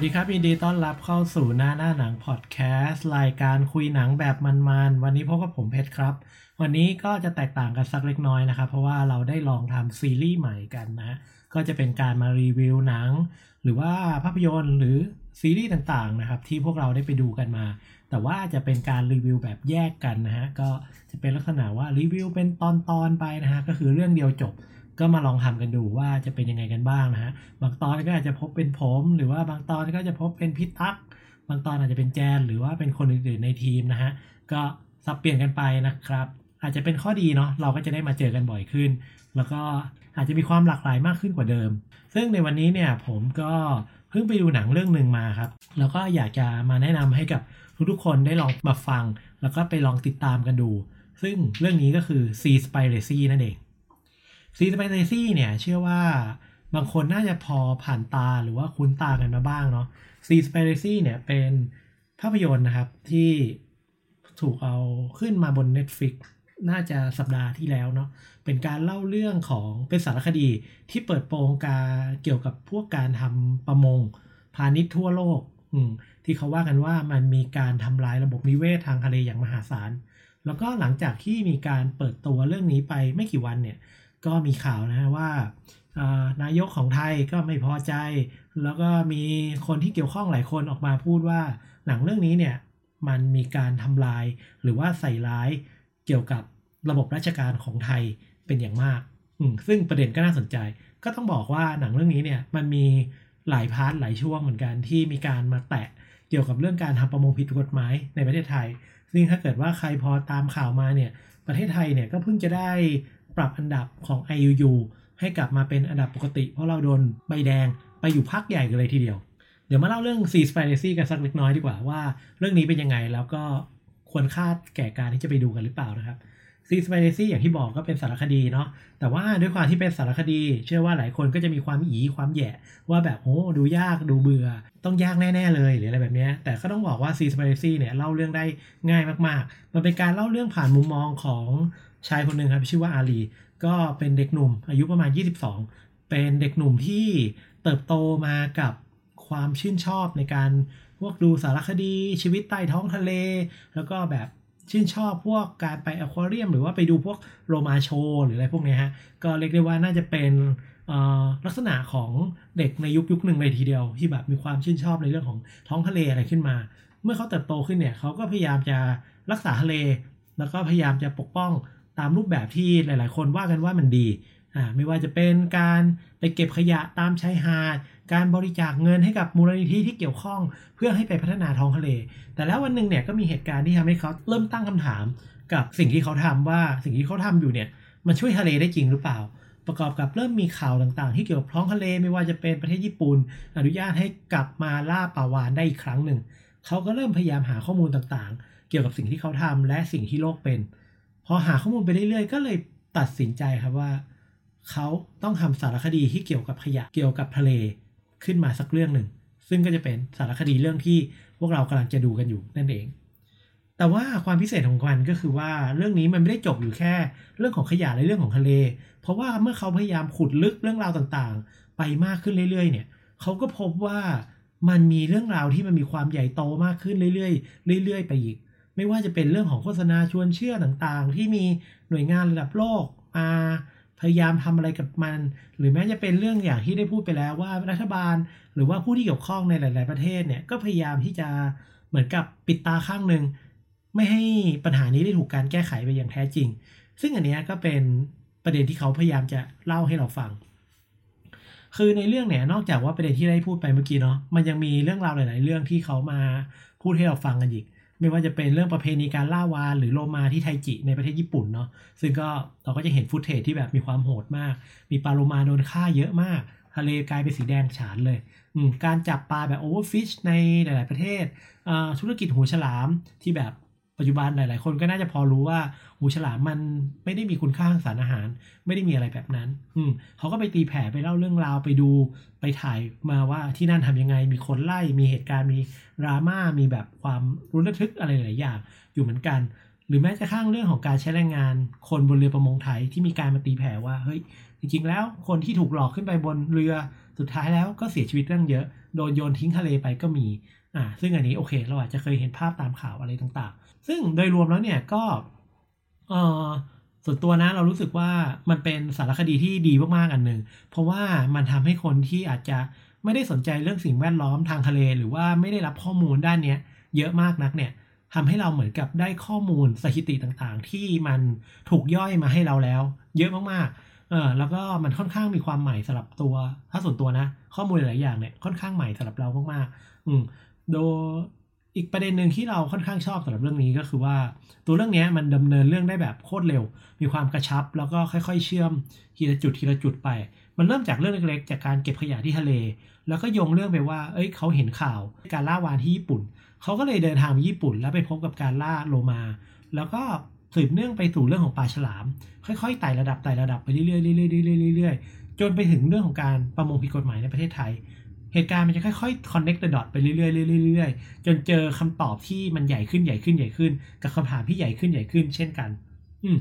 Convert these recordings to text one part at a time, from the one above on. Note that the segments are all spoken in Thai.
วัสดีครับยินดีต้อนรับเข้าสู่หน้าหน้าหนังพอดแคสต์รายการคุยหนังแบบมันๆ วันนี้พบกับผมเพชรครับ วันนี้ก็จะแตกต่างกันสักเล็กน้อยนะครับ เพราะว่าเราได้ลองทำซีรีส์ใหม่กันนะ ก็จะเป็นการมารีวิวหนัง หรือว่าภาพยนตร์หรือซีรีส์ต่างๆนะครับ ที่พวกเราได้ไปดูกันมา แต่ว่าจะเป็นการรีวิวแบบแยกกันนะฮะก็จะเป็นลักษณะว่ารีวิวเป็นตอนๆไปนะฮะก็คือเรื่องเดียวจบ ก็มาลองทำกันดูว่าจะเป็นยังไงกันบ้างนะฮะ บางตอนก็อาจจะพบเป็นผม หรือว่าบางตอนก็จะพบเป็นพิทักบางตอนอาจจะเป็นแจน หรือว่าเป็นคนอื่นๆในทีมนะฮะ ก็สับเปลี่ยนกันไปนะครับ อาจจะเป็นข้อดีเนาะ เราก็จะได้มาเจอกันบ่อยขึ้น แล้วก็อาจจะมีความหลากหลายมากขึ้นกว่าเดิม ซึ่งในวันนี้เนี่ยผมก็เพิ่งไปดูหนังเรื่องหนึ่งมาครับ แล้วก็อยากจะมาแนะนำให้กับทุกๆคนได้ลองมาฟัง แล้วก็ไปลองติดตามกันดู ซึ่งเรื่องนี้ก็คือ C Spiracy นั่นเอง ซีสไปเรซี่เนี่ยเชื่อว่าบางคนน่าจะพอผ่านตาหรือว่าคุ้นตากันมาบ้างเนาะซีสไปเรซี่เนี่ยเป็นภาพยนตร์นะครับที่ถูกเอาขึ้นมาบน Netflix น่าจะสัปดาห์ที่แล้วเนาะ เป็นการเล่าเรื่องของเป็นสารคดีที่เปิดโปงการเกี่ยวกับพวกการทำประมง พาณิชย์ทั่วโลก อืมที่เขาว่ากันว่ามันมีการทำลายระบบนิเวศทางทะเลอย่างมหาศาล แล้วก็หลังจากที่มีการเปิดตัวเรื่องนี้ไปไม่กี่วันเนี่ย ก็มีข่าวนะว่านายกของไทยก็ไม่พอใจ แล้วก็มีคนที่เกี่ยวข้องหลายคนออกมาพูดว่า หนังเรื่องนี้เนี่ยมันมีการทำลายหรือว่าใส่ร้ายเกี่ยวกับระบบราชการของไทยเป็นอย่างมาก ซึ่งประเด็นก็น่าสนใจ ก็ต้องบอกว่าหนังเรื่องนี้เนี่ยมันมีหลายพาร์ทหลายช่วงเหมือนกันที่มีการมาแตะเกี่ยวกับเรื่องการทำประมงผิดกฎหมายในประเทศไทย ซึ่งถ้าเกิดว่าใครพอตามข่าวมาเนี่ยประเทศไทยเนี่ยก็เพิ่งจะได้ ปรับอันดับของ IUU ให้กลับมาเป็นอันดับปกติ เพราะเราโดนใบแดงไปอยู่พักใหญ่กันเลยทีเดียว เดี๋ยวมาเล่าเรื่อง C Spiracy กันสักเล็กน้อยดีกว่าว่าเรื่องนี้เป็นยังไงแล้วก็ควรคาดแก่การที่จะไปดูกันหรือเปล่านะครับ C Spiracy อย่างที่บอกก็เป็นสารคดีเนาะแต่ว่าด้วยความที่เป็นสารคดี เชื่อว่าหลายคนก็จะมีความอีความแย่ว่าแบบโอ้ดูยากดูเบื่อ ต้องยากแน่ ๆ เลยหรืออะไรแบบนี้แต่ก็ต้องบอกว่า C Spiracy เนี่ยเล่าเรื่องได้ง่ายมากๆ มันเป็นการเล่าเรื่องผ่านมุมมองของ ชายคนหนึ่งครับชื่อว่าอาลี ก็เป็นเด็กหนุ่มอายุประมาณ 22 เป็นเด็กหนุ่มที่เติบโตมากับความชื่นชอบในการพวกดูสารคดีชีวิตใต้ท้องทะเล แล้วก็แบบชื่นชอบพวกการไปอควาเรียม หรือว่าไปดูพวกโรมาโชหรืออะไรพวกนี้ฮะ ก็เรียกได้ว่าน่าจะเป็นลักษณะของเด็กในยุคยุคหนึ่งเลยทีเดียว ที่แบบมีความชื่นชอบในเรื่องของท้องทะเลอะไรขึ้นมา เมื่อเขาเติบโตขึ้นเนี่ยเขาก็พยายามจะรักษาทะเล แล้วก็พยายามจะปกป้อง ตามรูปแบบที่หลาย ๆ คนว่ากันว่ามันดีอ่าไม่ว่าจะเป็นการไปเก็บขยะตามชายหาด การบริจาคเงินให้กับมูลนิธิที่เกี่ยวข้อง เพื่อให้ไปพัฒนาท้องทะเล แต่แล้ววันหนึ่งเนี่ยก็มีเหตุการณ์ที่ทำให้เขาเริ่มตั้งคำถาม กับสิ่งที่เขาทำว่าสิ่งที่เขาทำอยู่เนี่ยมันช่วยทะเลได้จริงหรือเปล่า ประกอบกับเริ่มมีข่าวต่างๆ ที่เกี่ยวกับท้องทะเลไม่ว่าจะเป็นประเทศญี่ปุ่นอนุญาตให้กลับมาล่าปลาวานได้อีกครั้งหนึ่งเขาก็เริ่มพยายามหาข้อมูลต่างๆ เกี่ยวกับสิ่งที่เขาทำและสิ่งที่โลกเป็น พอหาข้อมูลไปเรื่อยๆ ก็เลยตัดสินใจครับว่า เขาต้องทำสารคดีที่เกี่ยวกับขยะเกี่ยวกับทะเลขึ้นมาสักเรื่องหนึ่ง ซึ่งก็จะเป็นสารคดีเรื่องที่พวกเรากำลังจะดูกันอยู่นั่นเอง แต่ว่าความพิเศษของมันก็คือว่าเรื่องนี้มันไม่ได้จบอยู่แค่ เรื่องของขยะและเรื่องของทะเล เพราะว่าเมื่อเขาพยายามขุดลึกเรื่องราวต่างๆ ไปมากขึ้นเรื่อยๆ เนี่ยเขาก็พบว่ามันมีเรื่องราวที่มันมีความใหญ่โตมากขึ้นเรื่อยๆ เรื่อยๆ ไปอีก ไม่ว่าจะเป็นเรื่องของโฆษณาชวนเชื่อต่างๆ ที่มีหน่วยงานระดับโลกมาพยายามทำอะไรกับมัน หรือแม้จะเป็นเรื่องอย่างที่ได้พูดไปแล้วว่ารัฐบาล หรือว่าผู้ที่เกี่ยวข้องในหลาย ๆ ประเทศเนี่ยก็พยายามที่จะเหมือนกับปิดตาข้างหนึ่งไม่ให้ปัญหานี้ได้ถูกการแก้ไขไปอย่างแท้จริง ซึ่งอันนี้ก็เป็นประเด็นที่เขาพยายามจะเล่าให้เราฟัง คือในเรื่องเนี่ยนอกจากว่าประเด็นที่ได้พูดไปเมื่อกี้เนาะมันยังมีเรื่องราวหลาย ๆ เรื่องที่เขามาพูดให้เราฟังกันอีก ไม่ว่าจะเป็นเรื่องประเพณีการล่าวานหรือโลมาที่ไทจิในประเทศญี่ปุ่นเนาะซึ่งก็เราก็จะเห็นฟุตเทจที่แบบมีความโหดมาก มีปลาโลมาโดนฆ่าเยอะมากทะเลกลายเป็นสีแดงฉานเลยการจับปลาแบบ overfish ในหลาย ๆ ประเทศธุรกิจหูฉลามที่แบบ ปัจจุบันหลาย ๆ คนก็น่าจะพอรู้ว่าหูฉลามมันไม่ได้มีคุณค่าทางสารอาหาร ไม่ได้มีอะไรแบบนั้น อืมเขาก็ไปตีแผ่ไปเล่าเรื่องราวไปดูไปถ่ายมาว่าที่นั่นทำยังไง มีคนไล่มีเหตุการณ์มีดราม่ามีแบบความลุ้นระทึกอะไรหลายอย่างอยู่เหมือนกัน หรือแม้กระทั่งเรื่องของการใช้แรงงาน คนบนเรือประมงไทยที่มีการมาตีแผ่ว่าเฮ้ยจริง ๆ แล้วคนที่ถูกหลอกขึ้นไปบนเรือสุดท้ายแล้วก็เสียชีวิตเรื่องเยอะ โดนโยนทิ้งทะเลไปก็มีอ่าซึ่งอันนี้โอเคเราอาจจะเคยเห็นภาพตามข่าวอะไรต่างๆ ซึ่งโดยรวมแล้วเนี่ยก็เออส่วนตัวนะเรารู้สึกว่ามันเป็นสารคดีที่ดีมากๆอันหนึ่งเพราะว่ามันทำให้คนที่อาจจะไม่ได้สนใจเรื่องสิ่งแวดล้อมทางทะเล หรือว่าไม่ได้รับข้อมูลด้านเนี้ยเยอะมากนักเนี่ยทำให้เราเหมือนกับได้ข้อมูลสถิติต่างๆ ที่มันถูกย่อยมาให้เราแล้ว เยอะมากๆเออแล้วก็มันค่อนข้างมีความใหม่สำหรับตัว ถ้าส่วนตัวนะ ข้อมูลหลายอย่างเนี่ยค่อนข้างใหม่สำหรับเรามากๆอืม โดยอีกประเด็นหนึ่งที่เราค่อนข้างชอบสำหรับเรื่องนี้ก็คือว่า ตัวเรื่องนี้มันดำเนินเรื่องได้แบบโคตรเร็ว มีความกระชับแล้วก็ค่อยๆ เชื่อมทีละจุดทีละจุดไป มันเริ่มจากเรื่องเล็กๆ จากการเก็บขยะที่ทะเล แล้วก็โยงเรื่องไปว่า เอ้ยเขาเห็นข่าวการล่าวานที่ญี่ปุ่น เขาก็เลยเดินทางไปญี่ปุ่น แล้วไปพบกับการล่าโลมา แล้วก็สืบเนื่องไปสู่เรื่องของปลาฉลาม ค่อยๆไต่ระดับไต่ระดับไปเรื่อยๆเรื่อยๆเรื่อยๆจนไปถึงเรื่องของการประมงผิดกฎหมายในประเทศไทย เหตุการณ์มันจะค่อยๆ connect the dot ไปเรื่อยๆเรื่อยๆจนเจอคำตอบที่มันใหญ่ขึ้นใหญ่ขึ้นใหญ่ขึ้น กับคำถามที่ใหญ่ขึ้นใหญ่ขึ้น เช่นกัน อืม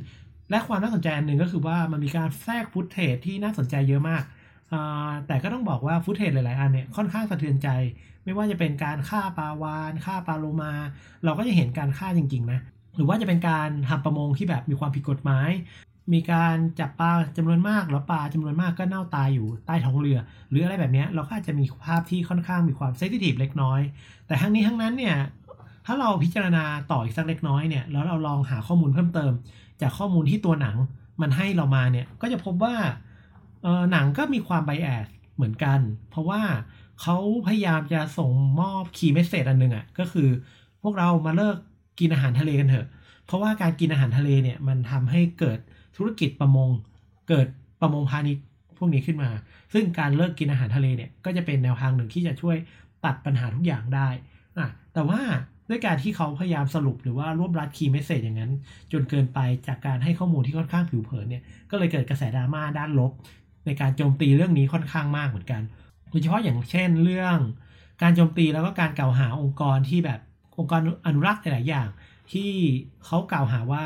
และความน่าสนใจอันหนึ่งก็คือว่ามันมีการแทรกฟุตเทจที่น่าสนใจเยอะมาก แต่ก็ต้องบอกว่าฟุตเทจหลายๆ อันเนี่ยค่อนข้างสะเทือนใจ ไม่ว่าจะเป็นการฆ่าปลาวานฆ่าปลาโลมา เราก็จะเห็นการฆ่าจริงๆนะหรือว่าจะเป็นการทำประมงที่แบบมีความผิดกฎหมาย มีการจับปลาจำนวนมากแล้วปลาจำนวนมากก็เน่าตายอยู่ใต้ท้องเรือ หรืออะไรแบบนี้เราก็อาจจะมีภาพที่ค่อนข้างมีความเซนซิทีฟเล็กน้อย แต่ทั้งนี้ทั้งนั้นเนี่ยถ้าเราพิจารณาต่ออีกสักเล็กน้อยเนี่ยแล้วเราลองหาข้อมูลเพิ่มเติม จากข้อมูลที่ตัวหนังมันให้เรามาเนี่ยก็จะพบว่าเออหนังก็มีความ bias เหมือนกัน เพราะว่าเขาพยายามจะส่งมอบ key message อันหนึ่งอะ่ะก็คือพวกเรามาเลิกกินอาหารทะเลกันเถอะ เพราะว่าการกินอาหารทะเลเนี่ยมันทำให้เกิด ธุรกิจประมงเกิดประมงพาณิชย์พวกนี้ขึ้นมา ซึ่งการเลิกกินอาหารทะเลเนี่ยก็จะเป็นแนวทางหนึ่งที่จะช่วยตัดปัญหาทุกอย่างได้อะแต่ว่าด้วยการที่เขาพยายามสรุปหรือว่ารวบรัด key message อย่างนั้น จนเกินไปจากการให้ข้อมูลที่ค่อนข้างผิวเผินเนี่ยก็เลยเกิดกระแสดราม่าด้านลบ ในการโจมตีเรื่องนี้ค่อนข้างมากเหมือนกันโดยเฉพาะอย่างเช่นเรื่องการโจมตีแล้วก็การกล่าวหาองค์กรที่แบบองค์กรอนุรักษ์หลายอย่าง ที่เขากล่าวหาว่า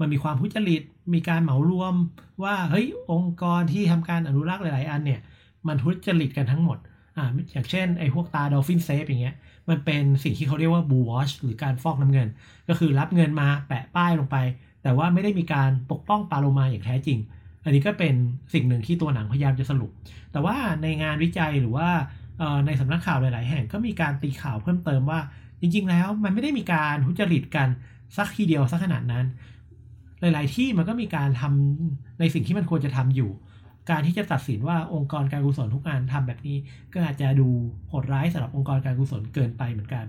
มันมีความทุจริต มีการเหมารวมว่าเฮ้ยองค์กรที่ทำการอนุรักษ์หลาย ๆ อันเนี่ย มันทุจริตกันทั้งหมดอ่าอย่างเช่นไอ้พวกตรา dolphin safe อย่างเงี้ยมันเป็นสิ่งที่เขาเรียกว่าบูวอชหรือการฟอกน้ำเงิน ก็คือรับเงินมาแปะป้ายลงไป แต่ว่าไม่ได้มีการปกป้องปลาโลมาอย่างแท้จริง อันนี้ก็เป็นสิ่งหนึ่งที่ตัวหนังพยายามจะสรุป แต่ว่าในงานวิจัยหรือว่าในสำนักข่าวหลาย ๆ แห่งก็มีการตีข่าวเพิ่มเติมว่า จริง ๆ แล้วมันไม่ได้มีการทุจริตกันสักทีเดียวสักขนาดนั้น หลาย ๆ ที่มันก็มีการทำในสิ่งที่มันควรจะทำอยู่ การที่จะตัดสินว่าองค์กรการกุศลทุกอันทำแบบนี้ ก็อาจจะดูโหดร้ายสำหรับองค์กรการกุศลเกินไปเหมือนกัน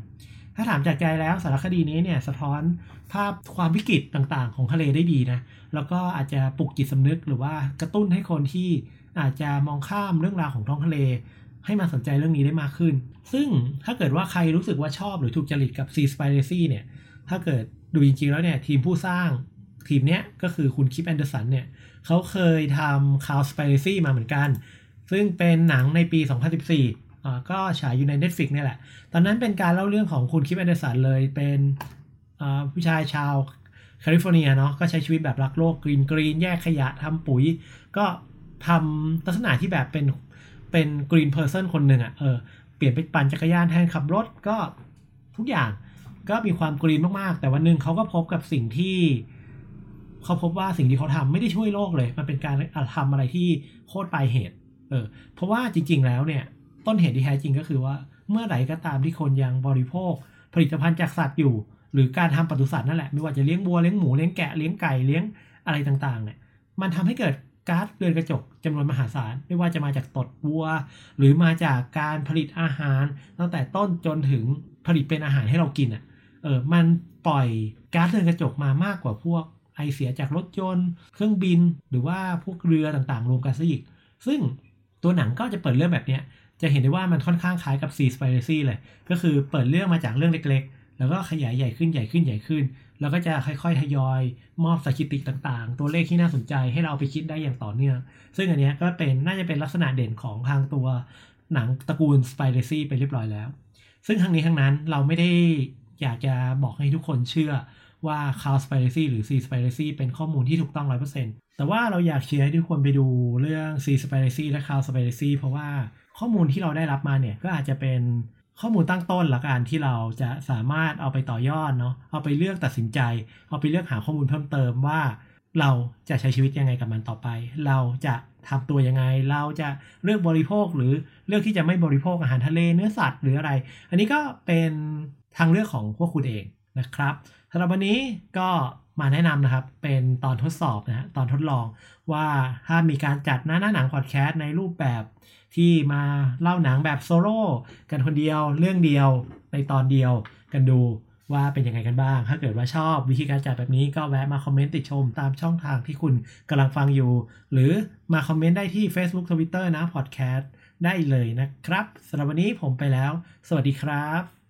ถ้าถามจากใจแล้วสารคดีนี้เนี่ยสะท้อนภาพความวิกฤตต่างๆ ของทะเลได้ดีนะแล้วก็อาจจะปลุกจิตสำนึกหรือว่ากระตุ้นให้คนที่อาจจะมองข้ามเรื่องราวของท้องทะเล ให้มาสนใจเรื่องนี้ได้มากขึ้น ซึ่งถ้าเกิดว่าใครรู้สึกว่าชอบหรือถูกจริตกับ Seaspiracy เนี่ยถ้าเกิดดูจริงๆแล้วเนี่ยทีมผู้สร้าง ทีมเนี้ยก็คือคุณคิปแอนเดอร์สันเนี่ยเขาเคยทำ Cowspiracy มาเหมือนกัน ซึ่งเป็นหนังในปี 2014อ่าก็ฉายอยู่ใน Netflix เนี่ยแหละ ตอนนั้นเป็นการเล่าเรื่องของคุณคิปแอนเดอร์สันเลยเป็นอ่าผู้ชายชาวแคลิฟอร์เนียเนาะก็ใช้ชีวิตแบบรักโลก green green แยกขยะทำปุ๋ย ก็ทำลักษณะที่แบบเป็นเป็น green person คนหนึ่งอะ่ะเออเปลี่ยนไปปั่นจักรยานแทนขับรถก็ทุกอย่างก็มีความ green มาก ๆ แต่วันหนึ่งเขาก็พบกับสิ่งที่ เขาพบว่าสิ่งที่เขาทำไม่ได้ช่วยโลกเลย มันเป็นการทำอะไรที่โคตรปลายเหตุ เออ เพราะว่าจริง ๆ แล้วเนี่ย ต้นเหตุที่แท้จริงก็คือว่าเมื่อไหร่ก็ตามที่คนยังบริโภค ผลิตภัณฑ์จากสัตว์อยู่ หรือการทำปศุสัตว์นั่นแหละ ไม่ว่าจะเลี้ยงวัวเลี้ยงหมูเลี้ยงแกะเลี้ยงไก่เลี้ยงอะไรต่างๆ เนี่ย มันทำให้เกิดก๊าซเรือนกระจกจำนวนมหาศาล ไม่ว่าจะมาจากตดวัว หรือมาจากการผลิตอาหาร ตั้งแต่ต้นจนถึงผลิตเป็นอาหารให้เรากินอะ เออ มันปล่อยก๊าซเรือนกระจกมามากกว่าพวก ไอเสียจากรถยนต์ เครื่องบิน หรือว่าพวกเรือต่างๆ รวมกันซะอีก ซึ่งตัวหนังก็จะเปิดเรื่องแบบนี้จะเห็นได้ว่ามันค่อนข้างคล้ายกับ Sea Spiracy เลย ก็คือเปิดเรื่องมาจากเรื่องเล็กๆ แล้วก็ขยายใหญ่ขึ้นใหญ่ขึ้นใหญ่ขึ้น แล้วก็จะค่อยๆทยอย มอบสถิติต่างๆ ตัวเลขที่น่าสนใจให้เราไปคิดได้อย่างต่อเนื่อง ซึ่งอันนี้ก็เป็นน่าจะเป็นลักษณะเด่นของทางตัวหนังตระกูล Spiracy ไปเรียบร้อยแล้ว ซึ่งทั้งนี้ทั้งนั้นเราไม่ได้อยากจะบอกให้ทุกคนเชื่อ ว่า Cowspiracy หรือ Seaspiracy เป็นข้อมูลที่ถูกต้อง 100%แต่ว่าเราอยากเชียร์ให้ทุกคนไปดูเรื่อง Seaspiracy และ Cowspiracy เพราะว่าข้อมูลที่เราได้รับมาเนี่ยก็อาจจะเป็นข้อมูลตั้งต้นละกันที่เราจะสามารถเอาไปต่อยอดเนาะเอาไปเลือกตัดสินใจ เอาไปเลือกหาข้อมูลเพิ่มเติมว่า เราจะใช้ชีวิตยังไงกับมันต่อไป เราจะทำตัวยังไง เราจะเลือกบริโภคหรือเลือกที่จะไม่บริโภคอาหารทะเลเนื้อสัตว์หรืออะไร อันนี้ก็เป็นทางเลือกของพวกคุณเอง นะครับสำหรับวันนี้ก็มาแนะนำนะครับ เป็นตอนทดสอบนะฮะตอนทดลองว่าถ้ามีการจัดหน้าหน้าหนังพอดแคสต์ในรูปแบบที่มาเล่าหนังแบบโซโล่กันคนเดียวเรื่องเดียวในตอนเดียวกันดูว่าเป็นยังไงกันบ้าง ถ้าเกิดว่าชอบวิธีการจัดแบบนี้ก็แวะมาคอมเมนต์ติชมตามช่องทางที่คุณกำลังฟังอยู่ หรือมาคอมเมนต์ได้ที่ Facebook Twitter นะพอดแคสต์ได้เลยนะครับสำหรับวันนี้ผมไปแล้ว สวัสดีครับ